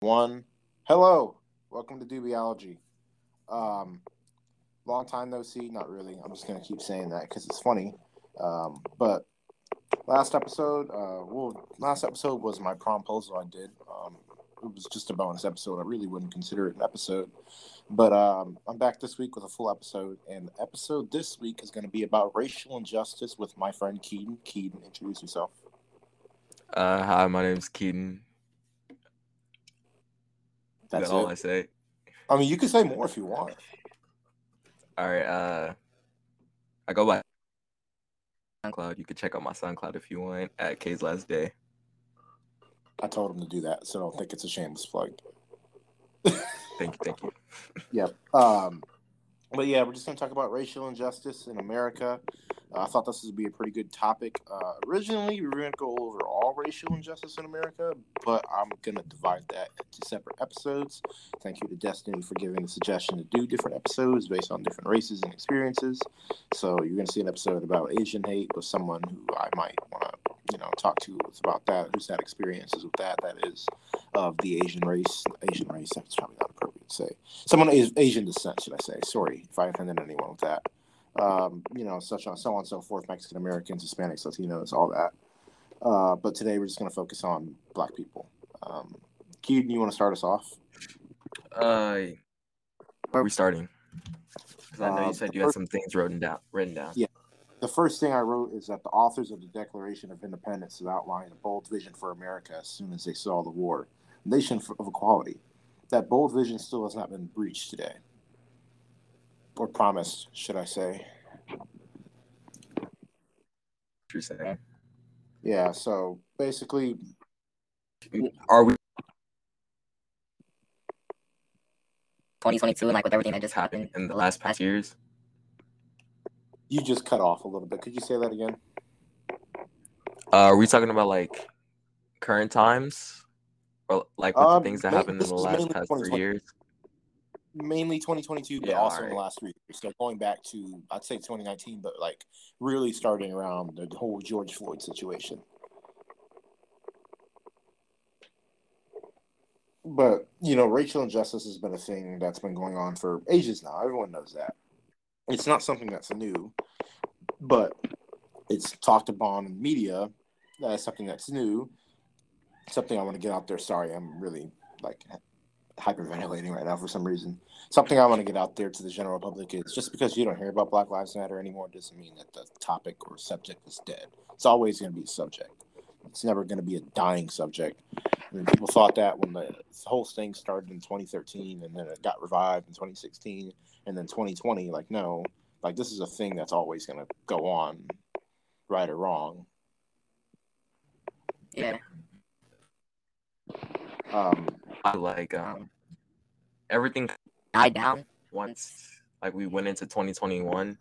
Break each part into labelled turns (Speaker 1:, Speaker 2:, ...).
Speaker 1: One. Hello. Welcome to Dubiology. Um, long time no see. Not really. I'm just gonna keep saying that because it's funny. Um, but last episode, uh, well, last episode was my promposal I did. Um, it was just a bonus episode. I really wouldn't consider it an episode. But um, I'm back this week with a full episode, and the episode this week is going to be about racial injustice with my friend Keaton. Keaton, introduce yourself.
Speaker 2: Uh, hi, my name's Keaton.
Speaker 1: That's
Speaker 2: That's all. I say.
Speaker 1: I mean, you can say more if you want.
Speaker 2: All right. Uh, I go by SoundCloud. You can check out my SoundCloud if you want at K's Last Day.
Speaker 1: I told him to do that, so I don't think it's a shameless plug.
Speaker 2: Thank you. Thank you.
Speaker 1: Yep. Um, but yeah, we're just going to talk about racial injustice in America. Uh, I thought this would be a pretty good topic. Uh, originally, we were going to go over all racial injustice in America, but I'm going to divide that into separate episodes. Thank you to Destiny for giving the suggestion to do different episodes based on different races and experiences. So you're going to see an episode about Asian hate with someone who I might want to, you know, talk to about that, who's had experiences with that. That is of the Asian race. Asian race. That's probably not appropriate to say. Someone is Asian descent, should I say? Sorry if I offended anyone with that. Um, you know, such on so on and so forth. Mexican Americans, Hispanics, Latinos, all that. Uh, but today we're just going to focus on Black people. Um, Keaton, you want to start us off?
Speaker 2: Uh, where are we starting? 'Cause I know
Speaker 1: Uh,
Speaker 2: you said you had some things written down. Written down.
Speaker 1: Yeah. The first thing I wrote is that the authors of the Declaration of Independence have outlined a bold vision for America as soon as they saw the war, nation of equality. That bold vision still has not been breached today, or promised, should I say?
Speaker 2: What you're saying.
Speaker 1: Yeah. So basically,
Speaker 2: Are we
Speaker 3: 2022 and like with everything that just happened
Speaker 2: happened in the last past years?
Speaker 1: you just cut off a little bit. Could you say that again?
Speaker 2: Uh, are we talking about like current times, or like with
Speaker 1: Um,
Speaker 2: the things that happened in the last past three years?
Speaker 1: Mainly 2022, but
Speaker 2: Yeah,
Speaker 1: also in the last three years. So going back to, I'd say 2019, but like really starting around the whole George Floyd situation. But you know, racial injustice has been a thing that's been going on for ages now. Everyone knows that. It's not something that's new, but it's talked upon in media as something that's new. Something I want to get out there. Sorry, I'm really like hyperventilating right now for some reason. Something I want to get out there to the general public is just because you don't hear about Black Lives Matter anymore doesn't mean that the topic or subject is dead. It's always going to be a subject. It's never going to be a dying subject. I mean, people thought that when the whole thing started in 2013 and then it got revived in 2016 and then 2020. Like, no, like this is a thing that's always going to go on, right or wrong.
Speaker 3: Yeah.
Speaker 1: Um,
Speaker 2: like um everything
Speaker 3: Died down.
Speaker 2: once like we went into 2021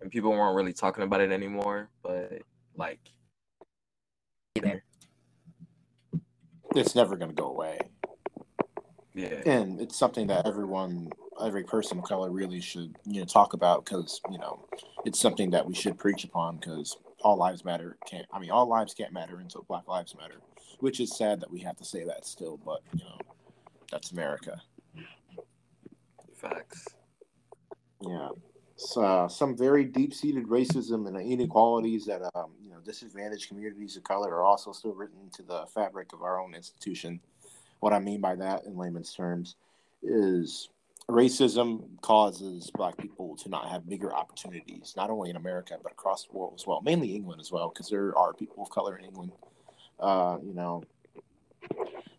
Speaker 2: and people weren't really talking about it anymore but like
Speaker 3: Either.
Speaker 1: it's never going to go away.
Speaker 2: yeah
Speaker 1: and it's something that everyone every person of color really should you know talk about because you know it's something that we should preach upon because all lives matter can't i mean all lives can't matter until black lives matter which is sad that we have to say that still but you know that's america.
Speaker 2: Facts.
Speaker 1: Yeah. So, uh, some very deep-seated racism and inequalities that um, you know disadvantaged communities of color are also still written into the fabric of our own institution. What i mean by that in layman's terms is racism causes black people to not have bigger opportunities not only in america but across the world as well mainly england as well because there are people of color in england. Uh, you know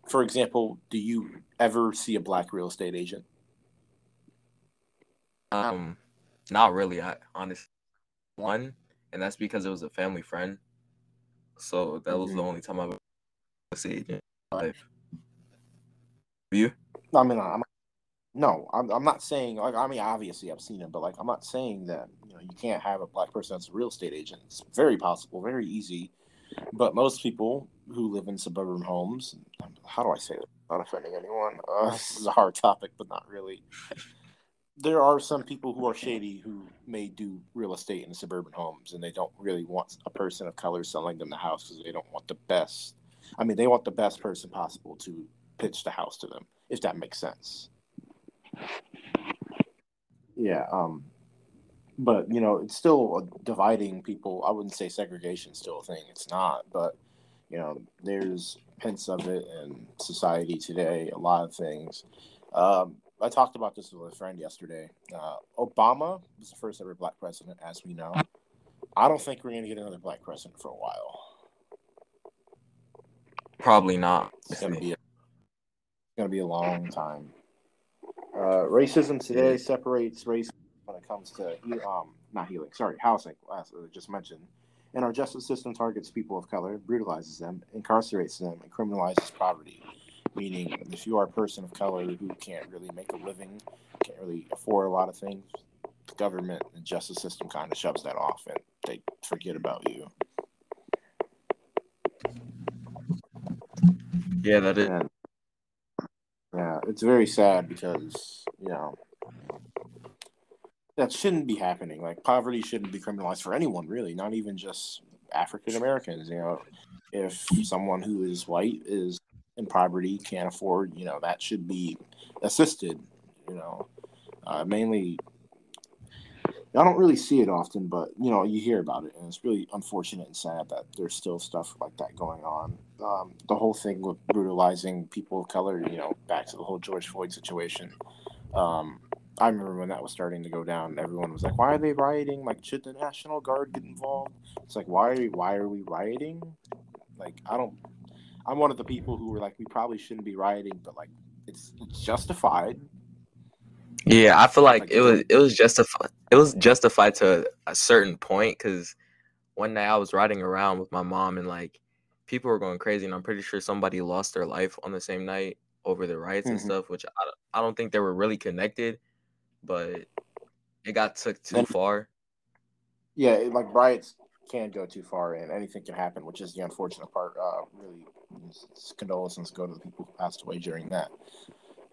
Speaker 1: for example do you ever see a black real estate agent?
Speaker 2: Um not really. I honestly one and that's because it was a family friend. So that was the
Speaker 1: Mhm.
Speaker 2: only time i've ever seen agent in life. You?
Speaker 1: I mean, I'm no, I'm, I'm not saying like I mean obviously I've seen it, but like I'm not saying that you know you can't have a black person that's a real estate agent. It's very possible, very easy, but most people who live in suburban homes, how do I say it? Not offending anyone. Uh, this is a hard topic, but not really. There are some people who are shady who may do real estate in suburban homes, and they don't really want a person of color selling them the house because they don't want the best. I mean, they want the best person possible to pitch the house to them, if that makes sense. Yeah, um, but you know, it's still dividing people. I wouldn't say segregation is still a thing. It's not, but you know, there's hints of it in society today. A lot of things. Um, I talked about this with a friend yesterday. Uh, Obama was the first ever black president, as we know. I don't think we're going to get another black president for a while.
Speaker 2: Probably not.
Speaker 1: It's going to be a, going to be a long time. Uh, racism today separates race when it comes to um, not healing, sorry, housing, as I just mentioned. And our justice system targets people of color, brutalizes them, incarcerates them, and criminalizes poverty. Meaning, if you are a person of color who can't really make a living, can't really afford a lot of things, the government and justice system kind of shoves that off and they forget about you.
Speaker 2: Yeah, that is.
Speaker 1: And, it's very sad because, you know, that shouldn't be happening. Like poverty shouldn't be criminalized for anyone, really, not even just African Americans. You know, if someone who is white is in poverty, can't afford, you know, that should be assisted. You know, uh, mainly. I don't really see it often, but you know, you hear about it, and it's really unfortunate and sad that there's still stuff like that going on. Um, the whole thing with brutalizing people of color, you know, back to the whole George Floyd situation. Um, I remember when that was starting to go down, everyone was like, "Why are they rioting? Like, should the National Guard get involved?" It's like, why are we, why are we rioting? Like, I don't. I'm one of the people who were like, we probably shouldn't be rioting, but like, it's, it's justified.
Speaker 2: Yeah, I feel like, like it was it was justified. It was justified to a certain point because one day I was riding around with my mom and like people were going crazy, and I'm pretty sure somebody lost their life on the same night over the riots mm-hmm. and stuff, which I, I don't think they were really connected but it got took too far.
Speaker 1: Yeah, like riots can go too far, and anything can happen, which is the unfortunate part. Uh, really, condolences go to the people who passed away during that.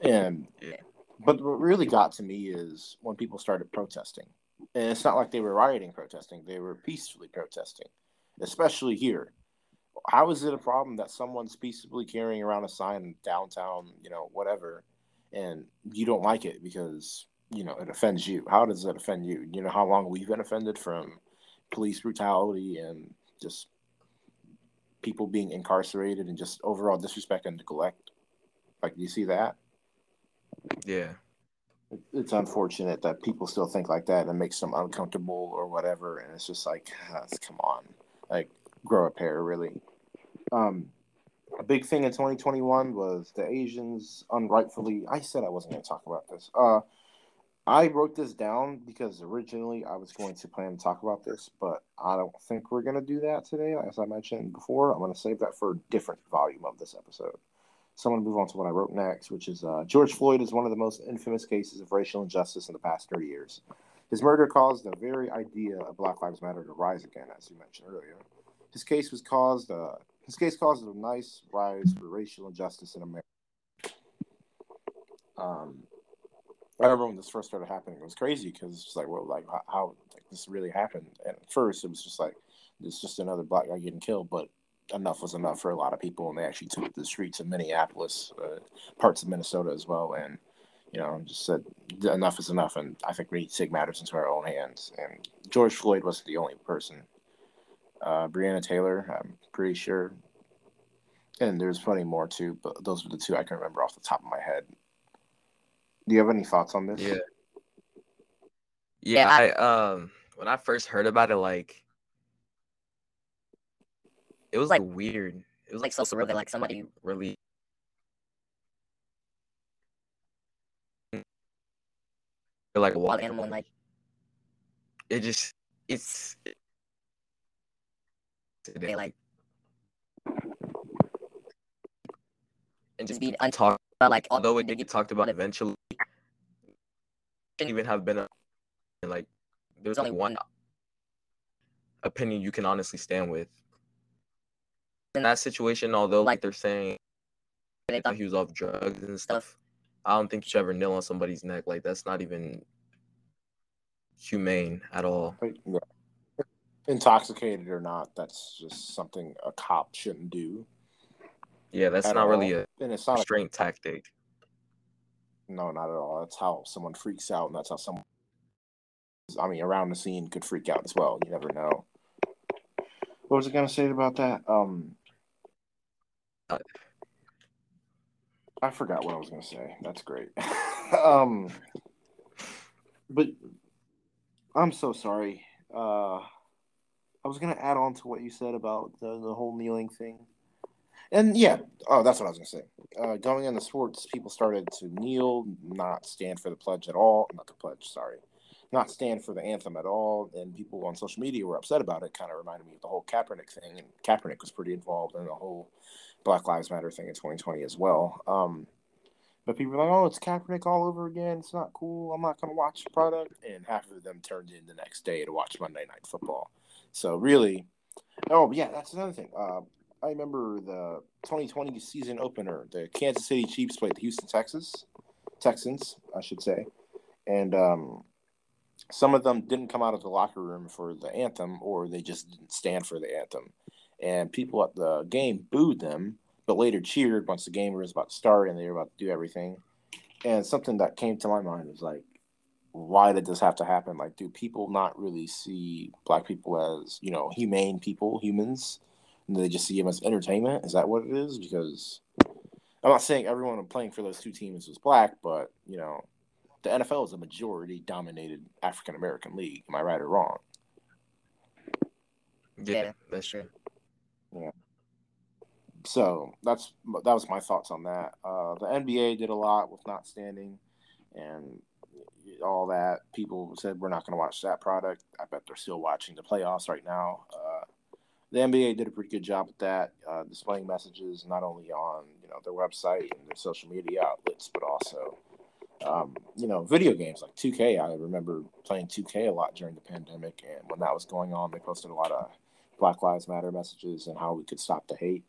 Speaker 1: And yeah. but what really got to me is when people started protesting, and it's not like they were rioting, protesting; they were peacefully protesting, especially here. How is it a problem that someone's peacefully carrying around a sign downtown, you know, whatever, and you don't like it because you know it offends you. How does that offend you? You know how long we've been offended from police brutality and just people being incarcerated and just overall disrespect and neglect. Like do you see that?
Speaker 2: Yeah.
Speaker 1: It's unfortunate that people still think like that and it makes them uncomfortable or whatever and it's just like come on. Like grow a pair really um a big thing in 2021 was the asians unrightfully i said i wasn't going to talk about this uh I wrote this down because originally I was going to plan to talk about this, but I don't think we're going to do that today. As I mentioned before, I'm going to save that for a different volume of this episode. So I'm going to move on to what I wrote next, which is uh, George Floyd is one of the most infamous cases of racial injustice in the past 30 years. His murder caused the very idea of Black Lives Matter to rise again, as you mentioned earlier. His case was caused. Uh, his case caused a nice rise for racial injustice in America. Um, I remember when this first started happening, it was crazy because it's like, well, like how, how like this really happened. And at first, it was just like it's just another black guy getting killed, but enough was enough for a lot of people, and they actually took the streets of Minneapolis, uh, parts of Minnesota as well, and you know, just said enough is enough, and I think we need to take matters into our own hands. And George Floyd wasn't the only person. Uh, Breonna Taylor, I'm pretty sure, and there's plenty more too, but those were the two I can remember off the top of my head. Do you have any thoughts on this?
Speaker 2: Yeah. Yeah, I um when I first heard about it, like it was like weird. It was like so surreal that like somebody really like a wild animal and like it just it's today like and just being untalked about like although it did get talked about eventually shouldn't even have been a like there's only one opinion you can honestly stand with. In that situation, although like they're saying they thought he was off drugs and stuff, I don't think you should ever kneel on somebody's neck. Like that's not even humane at all.
Speaker 1: Intoxicated or not, that's just something a cop shouldn't do.
Speaker 2: Yeah, that's not
Speaker 1: all.
Speaker 2: really a
Speaker 1: and it's not a
Speaker 2: restraint tactic.
Speaker 1: No, not at all. That's how someone freaks out, and that's how someone. I mean, around the scene could freak out as well. You never know. What was I gonna say about that? Um,
Speaker 2: Uh,
Speaker 1: I forgot what I was gonna say. That's great. um, but I'm so sorry. Uh, I was gonna add on to what you said about the the whole kneeling thing. And yeah, oh, that's what I was gonna say. Uh, going into sports, people started to kneel, not stand for the pledge at all. Not the pledge, sorry, not stand for the anthem at all. And people on social media were upset about it. Kind of reminded me of the whole Kaepernick thing, and Kaepernick was pretty involved in the whole Black Lives Matter thing in 2020 as well. Um, but people were like, "Oh, it's Kaepernick all over again. It's not cool. I'm not gonna watch the product." And half of them turned in the next day to watch Monday Night Football. So really, oh yeah, that's another thing. Uh, I remember the 2020 season opener. The Kansas City Chiefs played the Houston Texas Texans, I should say, and um, some of them didn't come out of the locker room for the anthem, or they just didn't stand for the anthem. And people at the game booed them, but later cheered once the game was about to start and they were about to do everything. And something that came to my mind was like, why did this have to happen? Like, do people not really see black people as, you know, humane people, humans? And they just see them as entertainment? Is that what it is? Because I'm not saying everyone playing for those two teams was black, but, you know, the NFL is a majority dominated African American league. Am I right or wrong?
Speaker 2: Yeah,
Speaker 3: Yeah.
Speaker 2: that's true. Yeah.
Speaker 1: So that's that was my thoughts on that. Uh, the NBA did a lot with not standing and all that. People said we're not going to watch that product. I bet they're still watching the playoffs right now. Uh, the NBA did a pretty good job with that, uh, displaying messages not only on you know their website and their social media outlets, but also um, you know video games like 2K. I remember playing 2K a lot during the pandemic, and when that was going on, they posted a lot of Black Lives Matter messages and how we could stop the hate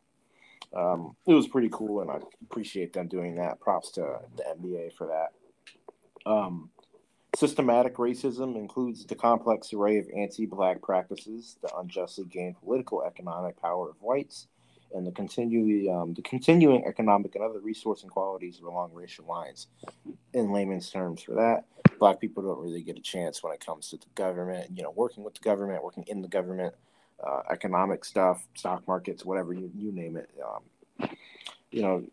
Speaker 1: um, it was pretty cool, and I appreciate them doing that. Props to the NBA for that. Um, systematic racism includes the complex array of anti-black practices the unjustly gained political economic power of whites, and the um, the continuing economic and other resource inequalities along racial lines. In layman's terms, for that, black people don't really get a chance when it comes to the government. You know, working with the government, working in the government uh, economic stuff, stock markets, whatever you, you name it. Um, you know,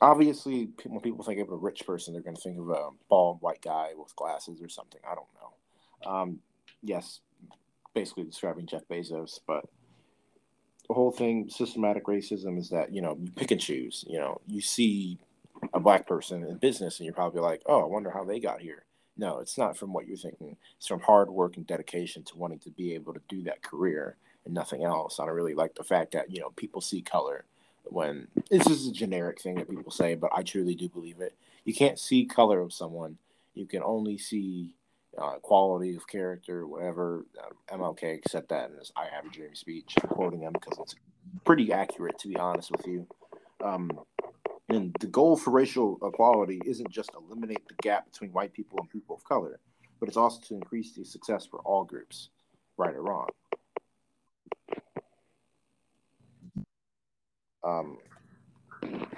Speaker 1: obviously, when people think of a rich person, they're going to think of a bald white guy with glasses or something. I don't know. Um, yes, basically describing Jeff Bezos, but the whole thing, systematic racism, is that you know you pick and choose. You know, you see a black person in business, and you're probably like, oh, I wonder how they got here. No, it's not from what you're thinking. It's from hard work and dedication to wanting to be able to do that career and nothing else. I don't really like the fact that you know people see color when this is a generic thing that people say, but I truly do believe it. You can't see color of someone. You can only see uh, quality of character, whatever. Um, MLK said that in his "I Have a Dream" speech. I'm quoting him because it's pretty accurate, to be honest with you. Um, and the goal for racial equality isn't just eliminate the gap between white people and people of color, but it's also to increase the success for all groups, right or wrong. Um,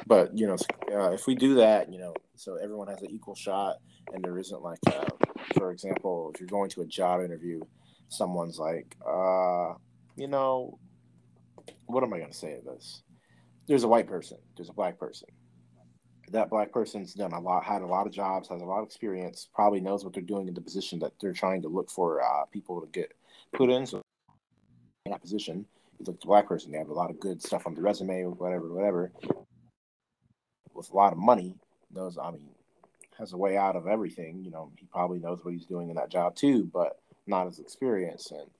Speaker 1: but you know, uh, if we do that, you know, so everyone has an equal shot, and there isn't like, uh, for example, if you're going to a job interview, someone's like, uh, you know, what am I going to say to this? There's a white person, there's a black person. That black person's done a lot, had a lot of jobs, has a lot of experience, probably knows what they're doing in the position that they're trying to look for uh, people to get put in. So in that position, you look at the black person, they have a lot of good stuff on the resume whatever, whatever. With a lot of money, knows, I mean, has a way out of everything. You know, he probably knows what he's doing in that job too, but not as experienced. And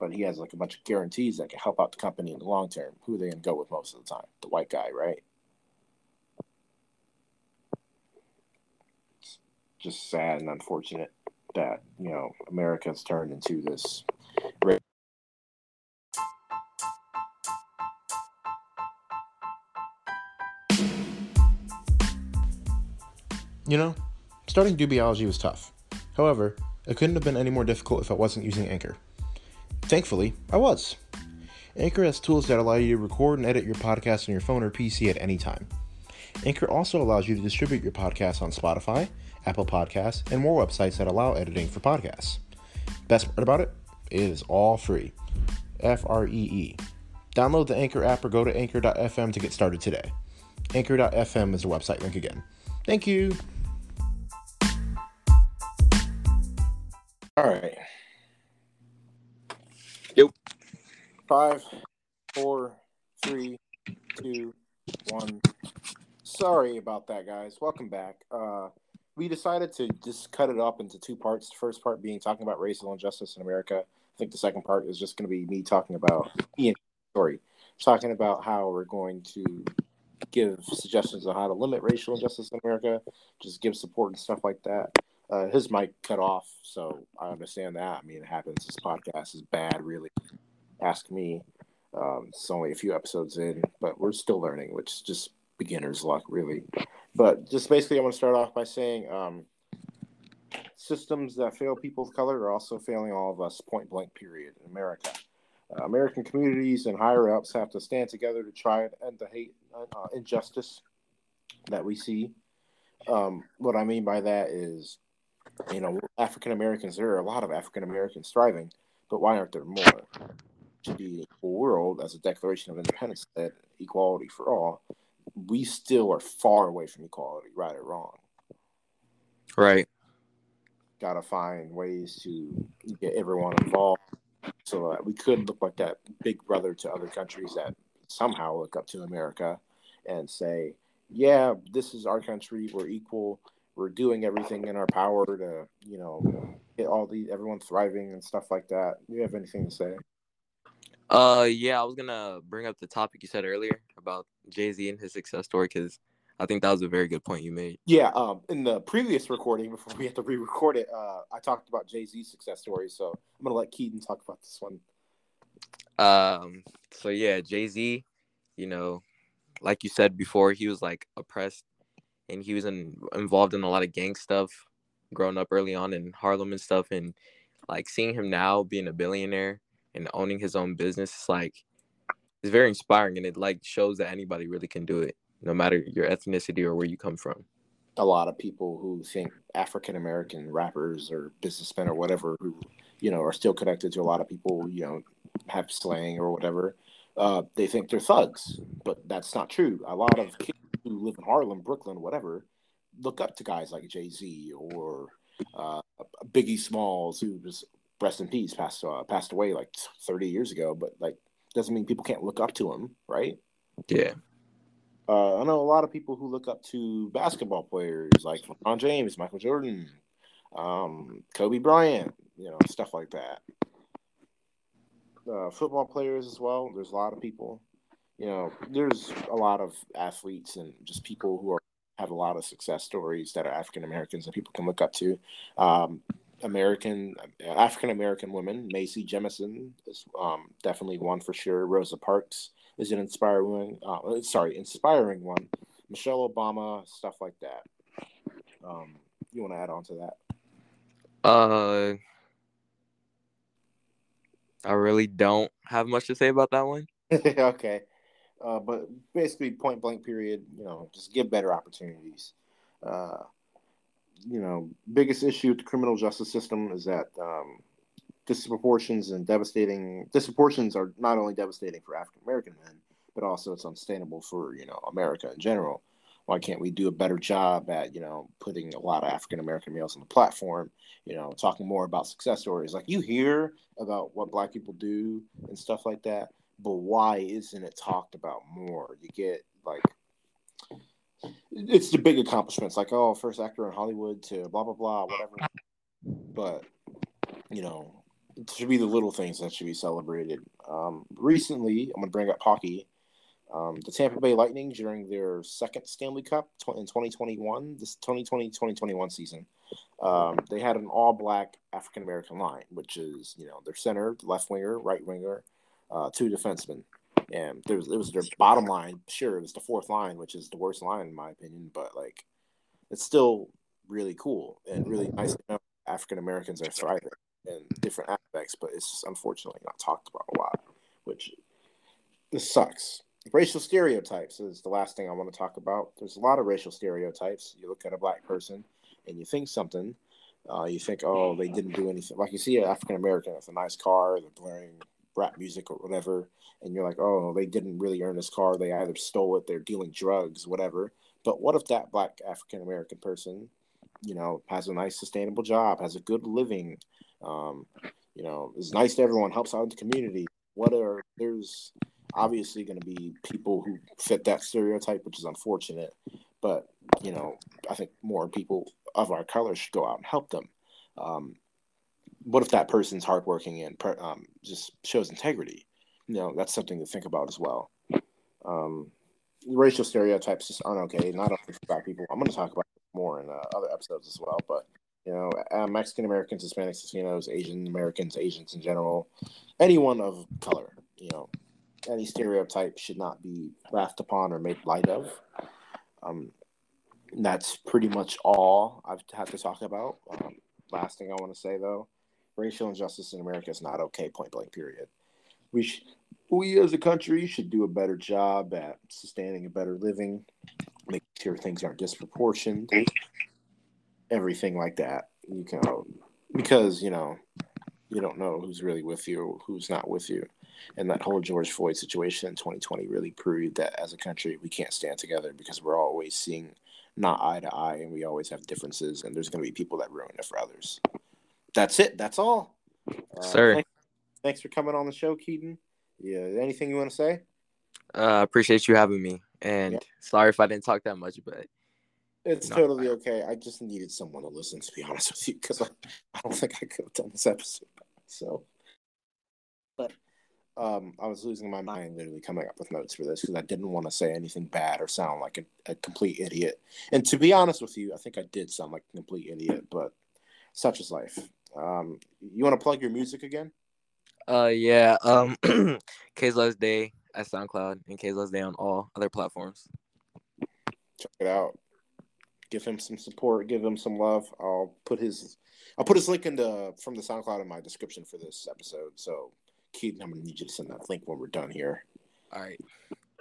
Speaker 1: but he has like a bunch of guarantees that can help out the company in the long term. Who are they to go with most of the time? The white guy, right? It's just sad and unfortunate that you know America's turned into this.
Speaker 4: You know, starting Dubiology was tough. However, it couldn't have been any more difficult if I wasn't using Anchor. Thankfully, I was. Anchor has tools that allow you to record and edit your podcast on your phone or PC at any time. Anchor also allows you to distribute your podcast on Spotify, Apple Podcasts, and more websites that allow editing for podcasts. Best part about it, it is all free. F R E E. Download the Anchor app or go to anchor.fm to get started today. Anchor.fm is the website link again. Thank you.
Speaker 1: All right.
Speaker 2: Yep.
Speaker 1: Five, four, three, two, one. Sorry about that, guys. Welcome back. Uh, we decided to just cut it up into two parts. The first part being talking about racial injustice in America. I think the second part is just going to be me talking about Ian. Sorry, talking about how we're going to give suggestions on how to limit racial injustice in America, just give support and stuff like that. Uh, his mic cut off, so I understand that. I mean, it happens. This podcast is bad, really. Ask me. Um, it's only a few episodes in, but we're still learning, which is just beginner's luck, really. But just basically, I want to start off by saying um, systems that fail people of color are also failing all of us, point blank, period, in America. Uh, American communities and higher ups have to stand together to try and end the hate uh, injustice that we see. Um, what I mean by that is, you know, African Americans, there are a lot of African Americans thriving, but why aren't there more? To be a world, as a Declaration of Independence said, equality for all, we still are far away from equality, right or wrong.
Speaker 2: Right.
Speaker 1: Got to find ways to get everyone involved so that we could look like that big brother to other countries that somehow look up to America and say, yeah, this is our country. We're equal. We're doing everything in our power to, you know, get all the everyone thriving and stuff like that. Do you have anything to say?
Speaker 2: Uh, yeah, I was gonna bring up the topic you said earlier about Jay Z and his success story because I think that was a very good point you made.
Speaker 1: Yeah, um, in the previous recording, before we had to re-record it, uh, I talked about Jay Z's success story. So I'm gonna let Keaton talk about this one.
Speaker 2: Um, so yeah, Jay Z, you know, like you said before, he was like oppressed, and he was in, involved in a lot of gang stuff, growing up early on in Harlem and stuff, and like seeing him now being a billionaire and owning his own business, it's like it's very inspiring, and it like shows that anybody really can do it, no matter your ethnicity or where you come from.
Speaker 1: A lot of people who think African American rappers or businessmen or whatever who you know are still connected to a lot of people, you know, have slang or whatever. Uh, they think they're thugs, but that's not true. A lot of kids who live in Harlem, Brooklyn, whatever, look up to guys like Jay Z or uh, Biggie Smalls, who was rest in peace, passed uh, passed away like 30 years ago. But like, doesn't mean people can't look up to him, right?
Speaker 2: Yeah.
Speaker 1: Uh, I know a lot of people who look up to basketball players like LeBron James, Michael Jordan, um, Kobe Bryant, you know, stuff like that. Uh, football players as well. There's a lot of people. You know, there's a lot of athletes and just people who are have a lot of success stories that are African Americans that people can look up to. Um, American African American women, Macy Jemison is um, definitely one for sure. Rosa Parks is an inspiring, uh, sorry, inspiring one. Michelle Obama, stuff like that. Um, you want to add on to that?
Speaker 2: Uh, I really don't have much to say about that one.
Speaker 1: okay. Uh, but basically, point blank, period. You know, just give better opportunities. Uh, you know, biggest issue with the criminal justice system is that um, disproportions and devastating disproportions are not only devastating for African American men, but also it's unsustainable for you know America in general. Why can't we do a better job at you know putting a lot of African American males on the platform? You know, talking more about success stories. Like you hear about what Black people do and stuff like that, but why isn't it talked about more? You get like it's the big accomplishments, like oh, first actor in Hollywood to blah blah blah, whatever. But you know, it should be the little things that should be celebrated. Um, recently, I'm to bring up hockey. Um, the Tampa Bay Lightning during their second Stanley Cup in 2021, this 2020-2021 season, um, they had an all-black African American line, which is you know their center, left winger, right winger, uh, two defensemen, and there was it was their bottom line. Sure, it was the fourth line, which is the worst line in my opinion, but like it's still really cool and really nice African Americans are thriving in different aspects, but it's just unfortunately not talked about a lot, which this sucks. Racial stereotypes is the last thing I want to talk about. There's a lot of racial stereotypes. You look at a black person and you think something. Uh, you think, oh, they didn't do anything. Like you see an African American with a nice car, they're blaring rap music or whatever, and you're like, oh, they didn't really earn this car. They either stole it, they're dealing drugs, whatever. But what if that black African American person, you know, has a nice sustainable job, has a good living, um, you know, is nice to everyone, helps out in the community. What are there's obviously going to be people who fit that stereotype, which is unfortunate. But you know, I think more people of our color should go out and help them. Um, what if that person's hardworking and um, just shows integrity? You know, that's something to think about as well. Um, racial stereotypes just aren't okay. Not only for black people. I'm going to talk about more in uh, other episodes as well. But you know, uh, Mexican Americans, Hispanics, Latinos, Asian Americans, Asians in general, anyone of color, you know, any stereotype should not be laughed upon or made light of. Um, that's pretty much all I've had to talk about. Um, last thing I want to say though, racial injustice in America is not okay. Point blank. Period. We sh- we as a country should do a better job at sustaining a better living, make sure things aren't disproportioned, everything like that. You can because you know you don't know who's really with you, who's not with you. And that whole George Floyd situation in 2020 really proved that as a country, we can't stand together because we're always seeing not eye to eye and we always have differences. And there's going to be people that ruin it for others. That's it. That's all.
Speaker 2: Uh, Sir.
Speaker 1: Thanks, thanks, for coming on the show, Keaton. Yeah. Anything you want to say?
Speaker 2: Uh, appreciate you having me. And yeah. sorry if I didn't talk that much, but
Speaker 1: it's no. totally okay. I just needed someone to listen, to be honest with you, because I, I don't think I could have done this episode. So, but um, I was losing my mind literally coming up with notes for this because I didn't want to say anything bad or sound like a, a, complete idiot. And to be honest with you, I think I did sound like a complete idiot, but such is life. Um, you want to plug your music again?
Speaker 2: Uh, yeah. Um, K's Last Day at SoundCloud and K's Last Day on all other platforms.
Speaker 1: Check it out. Give him some support. Give him some love. I'll put his I'll put his link in the from the SoundCloud in my description for this episode. So Keaton, I'm gonna need you to send that link when we're done here.
Speaker 2: All right.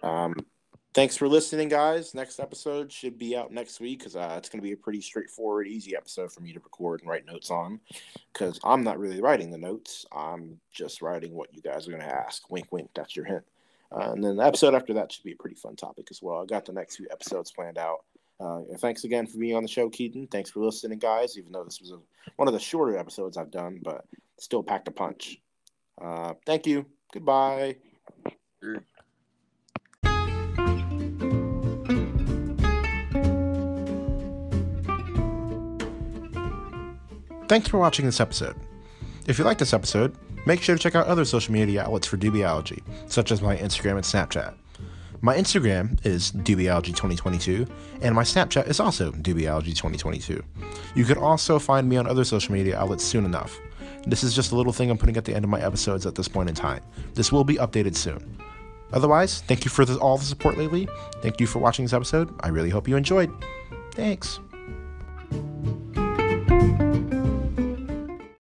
Speaker 1: Um, thanks for listening, guys. Next episode should be out next week because uh, it's gonna be a pretty straightforward, easy episode for me to record and write notes on. Because I'm not really writing the notes. I'm just writing what you guys are gonna ask. Wink, wink. That's your hint. Uh, and then the episode after that should be a pretty fun topic as well. I got the next few episodes planned out. Uh, thanks again for being on the show, Keaton. Thanks for listening, guys. Even though this was a, one of the shorter episodes I've done, but still packed a punch. Uh, thank you. Goodbye.
Speaker 4: Thanks for watching this episode. If you like this episode, make sure to check out other social media outlets for Dubiology, such as my Instagram and Snapchat. My Instagram is Dubiology2022, and my Snapchat is also Dubiology2022. You can also find me on other social media outlets soon enough. This is just a little thing I'm putting at the end of my episodes at this point in time. This will be updated soon. Otherwise, thank you for all the support lately. Thank you for watching this episode. I really hope you enjoyed. Thanks.